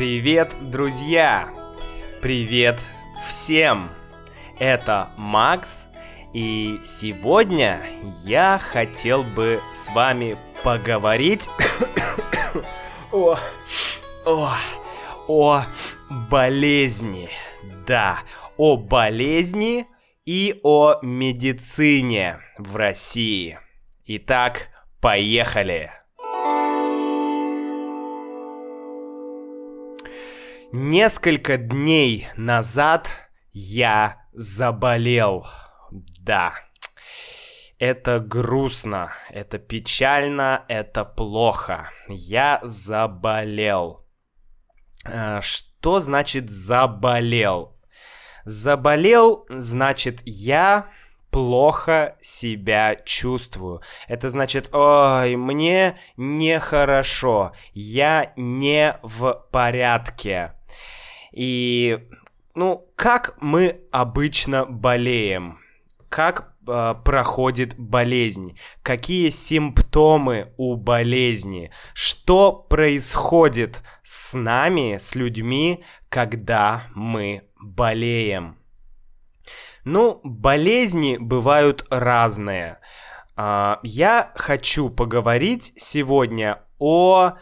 Привет, друзья! Привет всем! Это Макс, и сегодня я хотел бы с вами поговорить о, о, о болезни. Да, о болезни и о медицине в России. Итак, поехали! Несколько дней назад я заболел. Да. Это грустно, это печально, это плохо. Я заболел. А, что значит заболел? Заболел значит я плохо себя чувствую. Это значит, ой, мне нехорошо, я не в порядке. И, ну, как мы обычно болеем? Как э, проходит болезнь? Какие симптомы у болезни? Что происходит с нами, с людьми, когда мы болеем? Ну, болезни бывают разные. А, я хочу поговорить сегодня о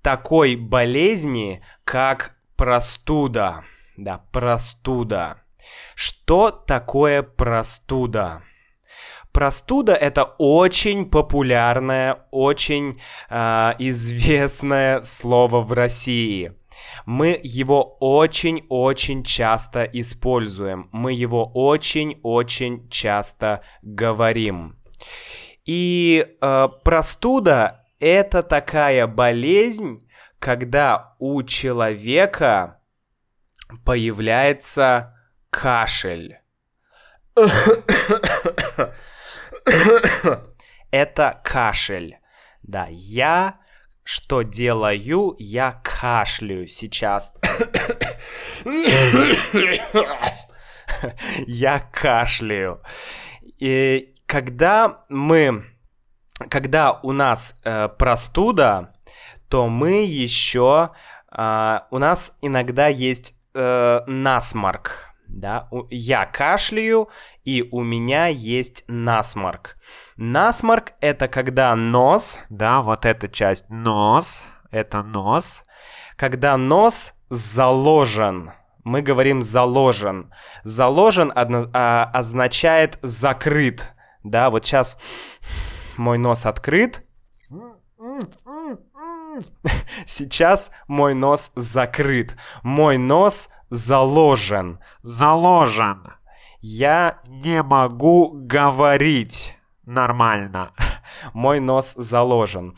такой болезни, как простуда. Да, простуда. Что такое простуда? Простуда это очень популярное, очень э, известное слово в России. Мы его очень-очень часто используем. Мы его очень-очень часто говорим. И э, простуда это такая болезнь, когда у человека появляется кашель. Это кашель. Да, я что делаю? Я кашляю сейчас. Я кашляю. И когда мы, когда у нас э, простуда, то мы еще, э, у нас иногда есть э, насморк, да, я кашляю, и у меня есть насморк. Насморк — это когда нос, да, вот эта часть нос, это нос, когда нос заложен, мы говорим заложен. Заложен одно, а, означает закрыт, да, вот сейчас мой нос открыт, Сейчас мой нос закрыт. Мой нос заложен. Заложен. Я не могу говорить нормально. Мой нос заложен.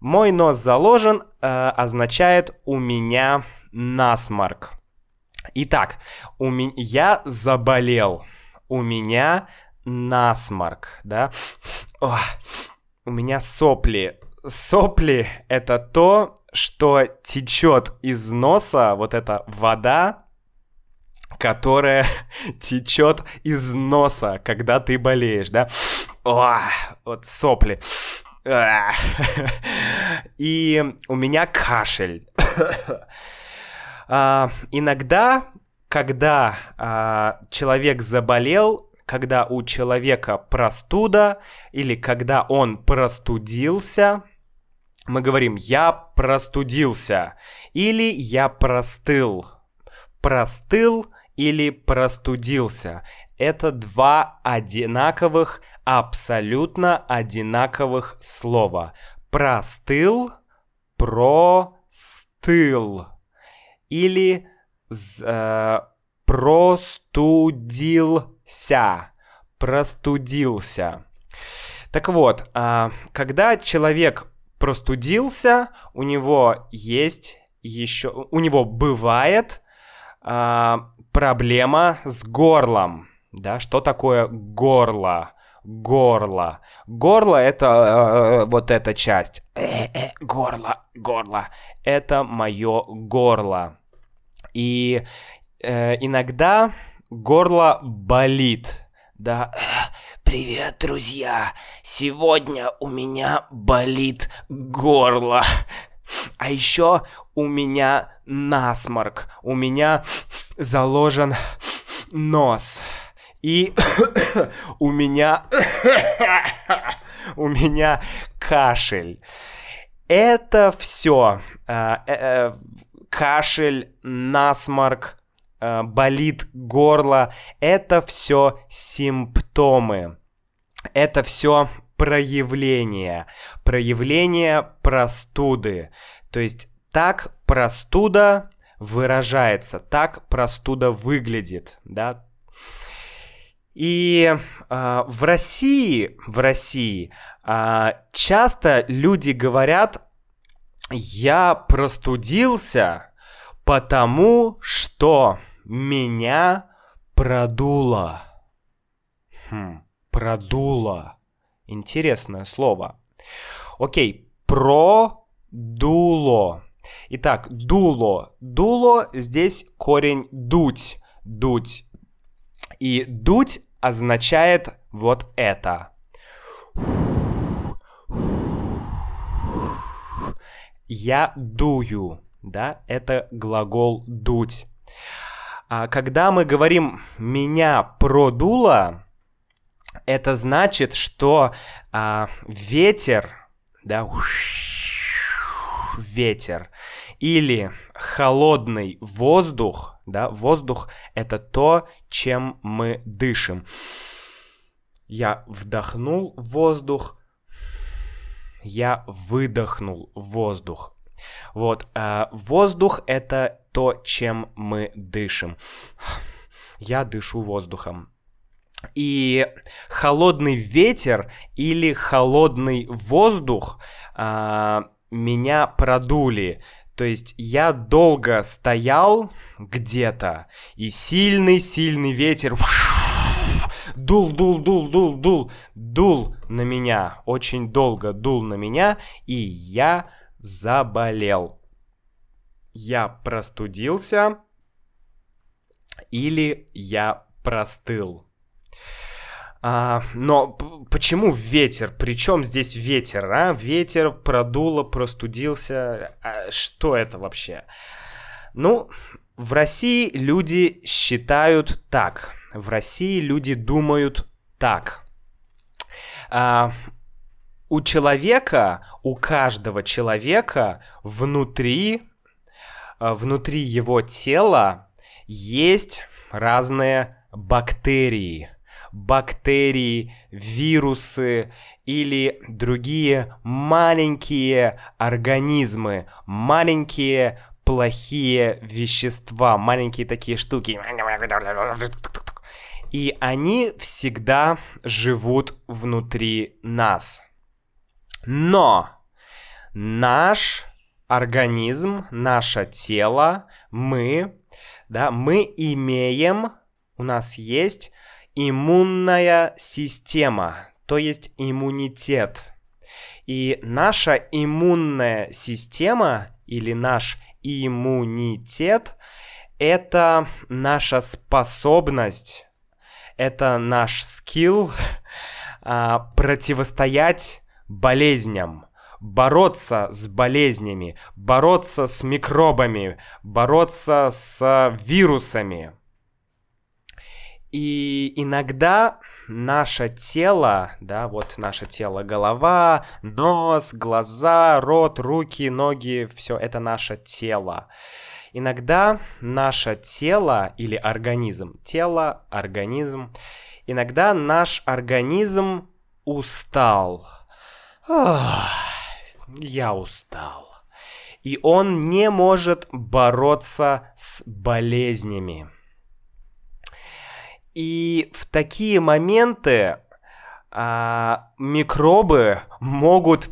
Мой нос заложен э, означает у меня насморк. Итак, у меня я заболел. У меня насморк, да? О, у меня сопли Сопли — это то, что течет из носа, вот эта вода, которая течет из носа, когда ты болеешь, да? О, вот сопли. И у меня кашель. а, иногда, когда а, человек заболел, когда у человека простуда или когда он простудился, мы говорим «я простудился» или «я простыл». Простыл или простудился. Это два одинаковых, абсолютно одинаковых слова. Простыл, простыл. Или э, простудился ся, простудился. Так вот, а, когда человек простудился, у него есть еще, у него бывает а, проблема с горлом. Да, что такое горло? Горло. Горло это э, вот эта часть. Э, э, горло, горло. Это мое горло. И э, иногда горло болит. Да, привет, друзья. Сегодня у меня болит горло. А еще у меня насморк, у меня заложен нос. И у меня... у меня кашель. Это все. Э, э, кашель, насморк, болит горло. Это все симптомы. Это все проявление. Проявление простуды. То есть так простуда выражается, так простуда выглядит, да, и э, в России, в России э, часто люди говорят, я простудился, потому что меня продуло. Хм, продуло. Интересное слово. Окей, продуло. Итак, дуло. Дуло здесь корень дуть. Дуть. И дуть означает вот это. Я дую, да, это глагол дуть. А когда мы говорим меня продуло, это значит, что а, ветер, да, ветер, или холодный воздух, да, воздух — это то, чем мы дышим. Я вдохнул воздух, я выдохнул воздух. Вот, а воздух — это то, чем мы дышим. Я дышу воздухом. И холодный ветер или холодный воздух а, меня продули. То есть я долго стоял где-то, и сильный-сильный ветер дул, дул, дул, дул, дул, дул на меня, очень долго дул на меня, и я заболел. Я простудился или я простыл. А, но почему ветер? Причем здесь ветер, а? Ветер продуло, простудился. А что это вообще? Ну, в России люди считают так. В России люди думают так. А, у человека, у каждого человека внутри, внутри его тела есть разные бактерии бактерии, вирусы или другие маленькие организмы, маленькие плохие вещества, маленькие такие штуки. И они всегда живут внутри нас. Но наш организм, наше тело, мы, да, мы имеем, у нас есть иммунная система, то есть иммунитет. И наша иммунная система или наш иммунитет – это наша способность, это наш скилл а, противостоять болезням, бороться с болезнями, бороться с микробами, бороться с вирусами. И иногда наше тело, да, вот наше тело, голова, нос, глаза, рот, руки, ноги, все это наше тело. Иногда наше тело или организм, тело, организм, иногда наш организм устал. Ах, я устал. И он не может бороться с болезнями. И в такие моменты а, микробы могут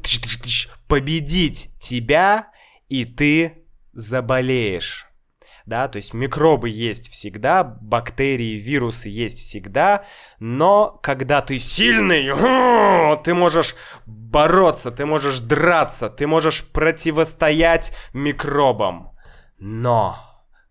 победить тебя, и ты заболеешь. Да, то есть микробы есть всегда, бактерии, вирусы есть всегда, но когда ты сильный, ты можешь бороться, ты можешь драться, ты можешь противостоять микробам. Но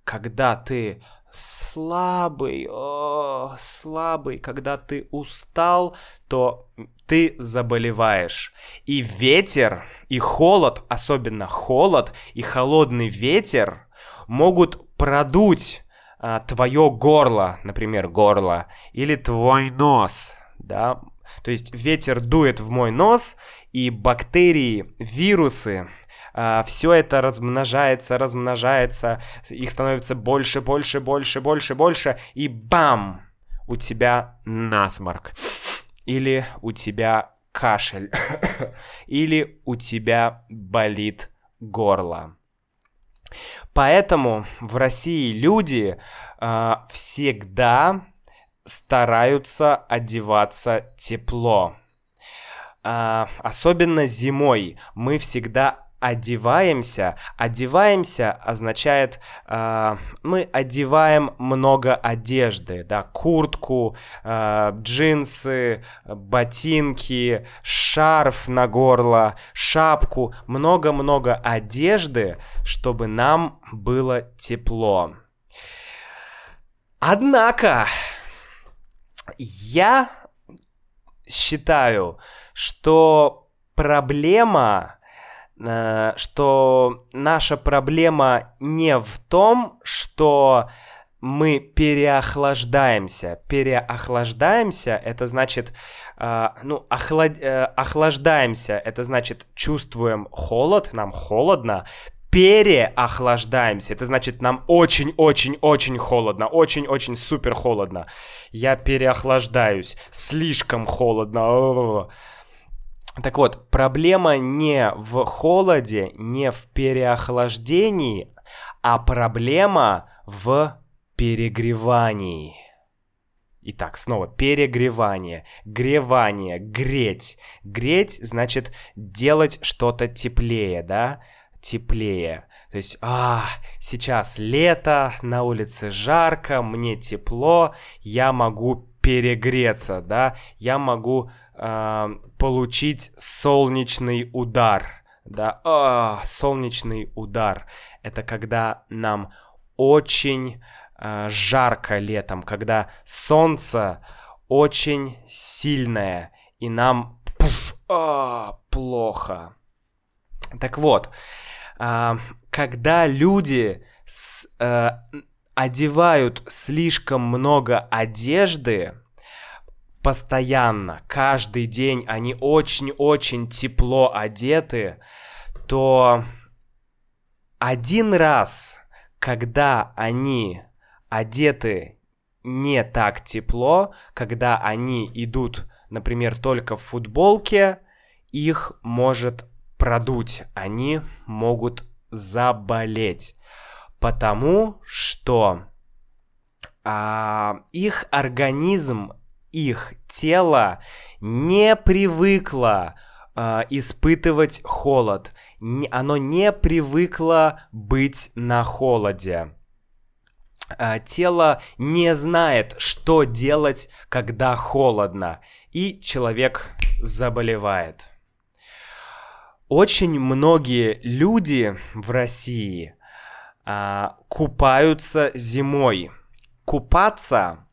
когда ты слабый, о, слабый. Когда ты устал, то ты заболеваешь. И ветер, и холод, особенно холод и холодный ветер могут продуть а, твое горло, например, горло, или твой нос, да. То есть ветер дует в мой нос, и бактерии, вирусы, а, все это размножается, размножается, их становится больше, больше, больше, больше, больше, и бам! У тебя насморк. Или у тебя кашель. Или у тебя болит горло. Поэтому в России люди э, всегда стараются одеваться тепло. Э, особенно зимой мы всегда одеваемся. Одеваемся означает э, мы одеваем много одежды, да, куртку, э, джинсы, ботинки, шарф на горло, шапку, много-много одежды, чтобы нам было тепло. Однако я считаю, что проблема что наша проблема не в том, что мы переохлаждаемся. Переохлаждаемся, это значит, э, ну, охлад, э, охлаждаемся, это значит, чувствуем холод, нам холодно, переохлаждаемся. Это значит, нам очень-очень-очень холодно, очень-очень супер холодно. Я переохлаждаюсь, слишком холодно. Так вот, проблема не в холоде, не в переохлаждении, а проблема в перегревании. Итак, снова перегревание, гревание, греть. Греть значит делать что-то теплее, да? Теплее. То есть, а, сейчас лето, на улице жарко, мне тепло, я могу перегреться, да? Я могу получить солнечный удар. Да, а, солнечный удар. Это когда нам очень э, жарко летом, когда солнце очень сильное, и нам пуф, а, плохо. Так вот, э, когда люди с, э, одевают слишком много одежды, постоянно, каждый день они очень-очень тепло одеты, то один раз, когда они одеты не так тепло, когда они идут, например, только в футболке, их может продуть, они могут заболеть, потому что а, их организм их тело не привыкло э, испытывать холод. Не, оно не привыкло быть на холоде. Э, тело не знает, что делать, когда холодно, и человек заболевает. Очень многие люди в России э, купаются зимой. Купаться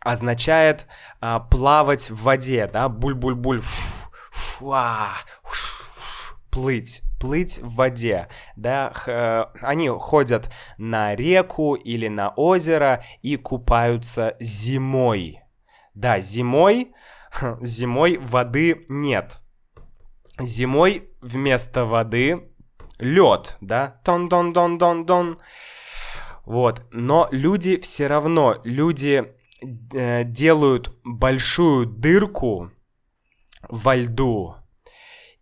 означает а, плавать в воде, да, буль-буль-буль, плыть, плыть в воде, да, х, они ходят на реку или на озеро и купаются зимой. Да, зимой, зимой воды нет. Зимой вместо воды лед, да, тон-дон-дон-дон-дон. Вот, но люди все равно, люди э, делают большую дырку во льду,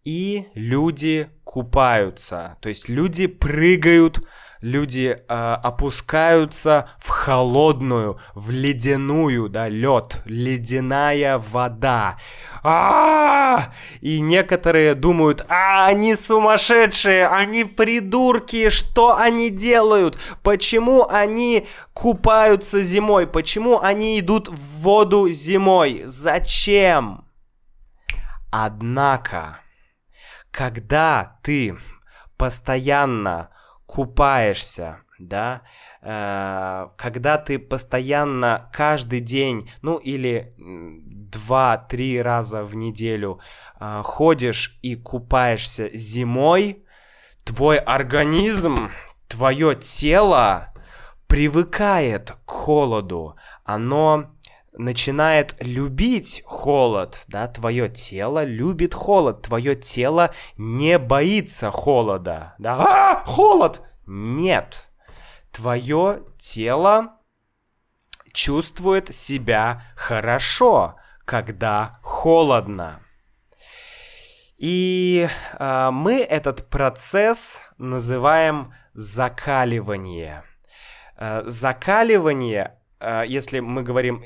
и люди купаются. То есть люди прыгают, люди э, опускаются в холодную, в ледяную, да, лед, ледяная вода. А, И некоторые думают, а, они сумасшедшие, они придурки, что они делают? Почему они купаются зимой? Почему они идут в воду зимой? Зачем? Однако, когда ты постоянно купаешься да, э, когда ты постоянно каждый день, ну или два-три раза в неделю э, ходишь и купаешься зимой, твой организм, твое тело привыкает к холоду, оно начинает любить холод, да, твое тело любит холод, твое тело не боится холода, да, а, холод, нет, твое тело чувствует себя хорошо, когда холодно. И э, мы этот процесс называем закаливание. Э, закаливание, э, если мы говорим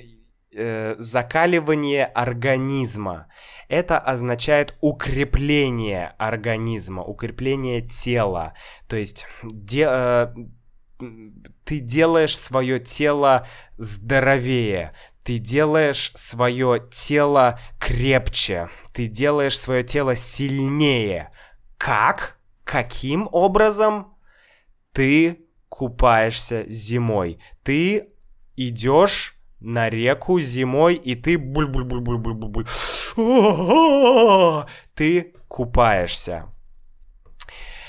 э, закаливание организма, это означает укрепление организма, укрепление тела. То есть де, э, ты делаешь свое тело здоровее, ты делаешь свое тело крепче, ты делаешь свое тело сильнее. Как? Каким образом? Ты купаешься зимой. Ты идешь на реку зимой, и ты буль-буль-буль-буль-буль-буль. Ты купаешься.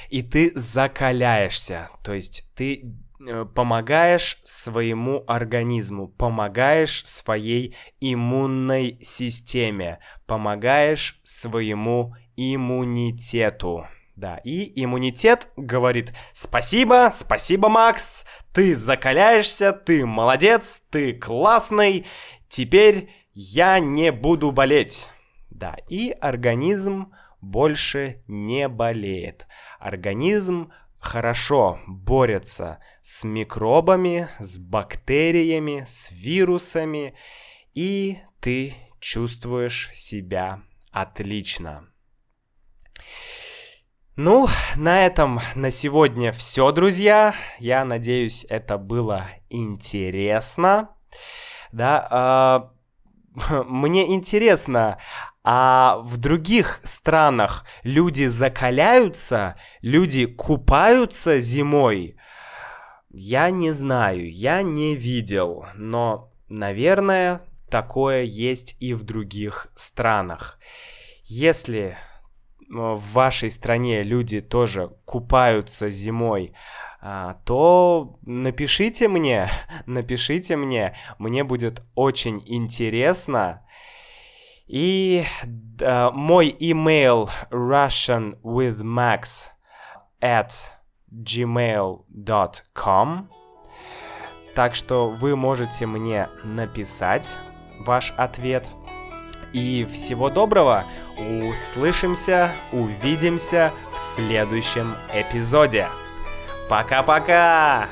И ты закаляешься. То есть ты Э, помогаешь своему организму, помогаешь своей иммунной системе, помогаешь своему иммунитету. Да, и иммунитет говорит «Спасибо, спасибо, Макс, ты закаляешься, ты молодец, ты классный, теперь я не буду болеть». Да, и организм больше не болеет. Организм хорошо борется с микробами, с бактериями, с вирусами, и ты чувствуешь себя отлично. Ну, на этом на сегодня все, друзья. Я надеюсь, это было интересно. Да, э, мне интересно, а в других странах люди закаляются, люди купаются зимой. Я не знаю, я не видел, но, наверное, такое есть и в других странах. Если в вашей стране люди тоже купаются зимой, а, то напишите мне, напишите мне, мне будет очень интересно. И uh, мой email russianwithmax at gmail.com Так что вы можете мне написать ваш ответ. И всего доброго! Услышимся, увидимся в следующем эпизоде. Пока-пока!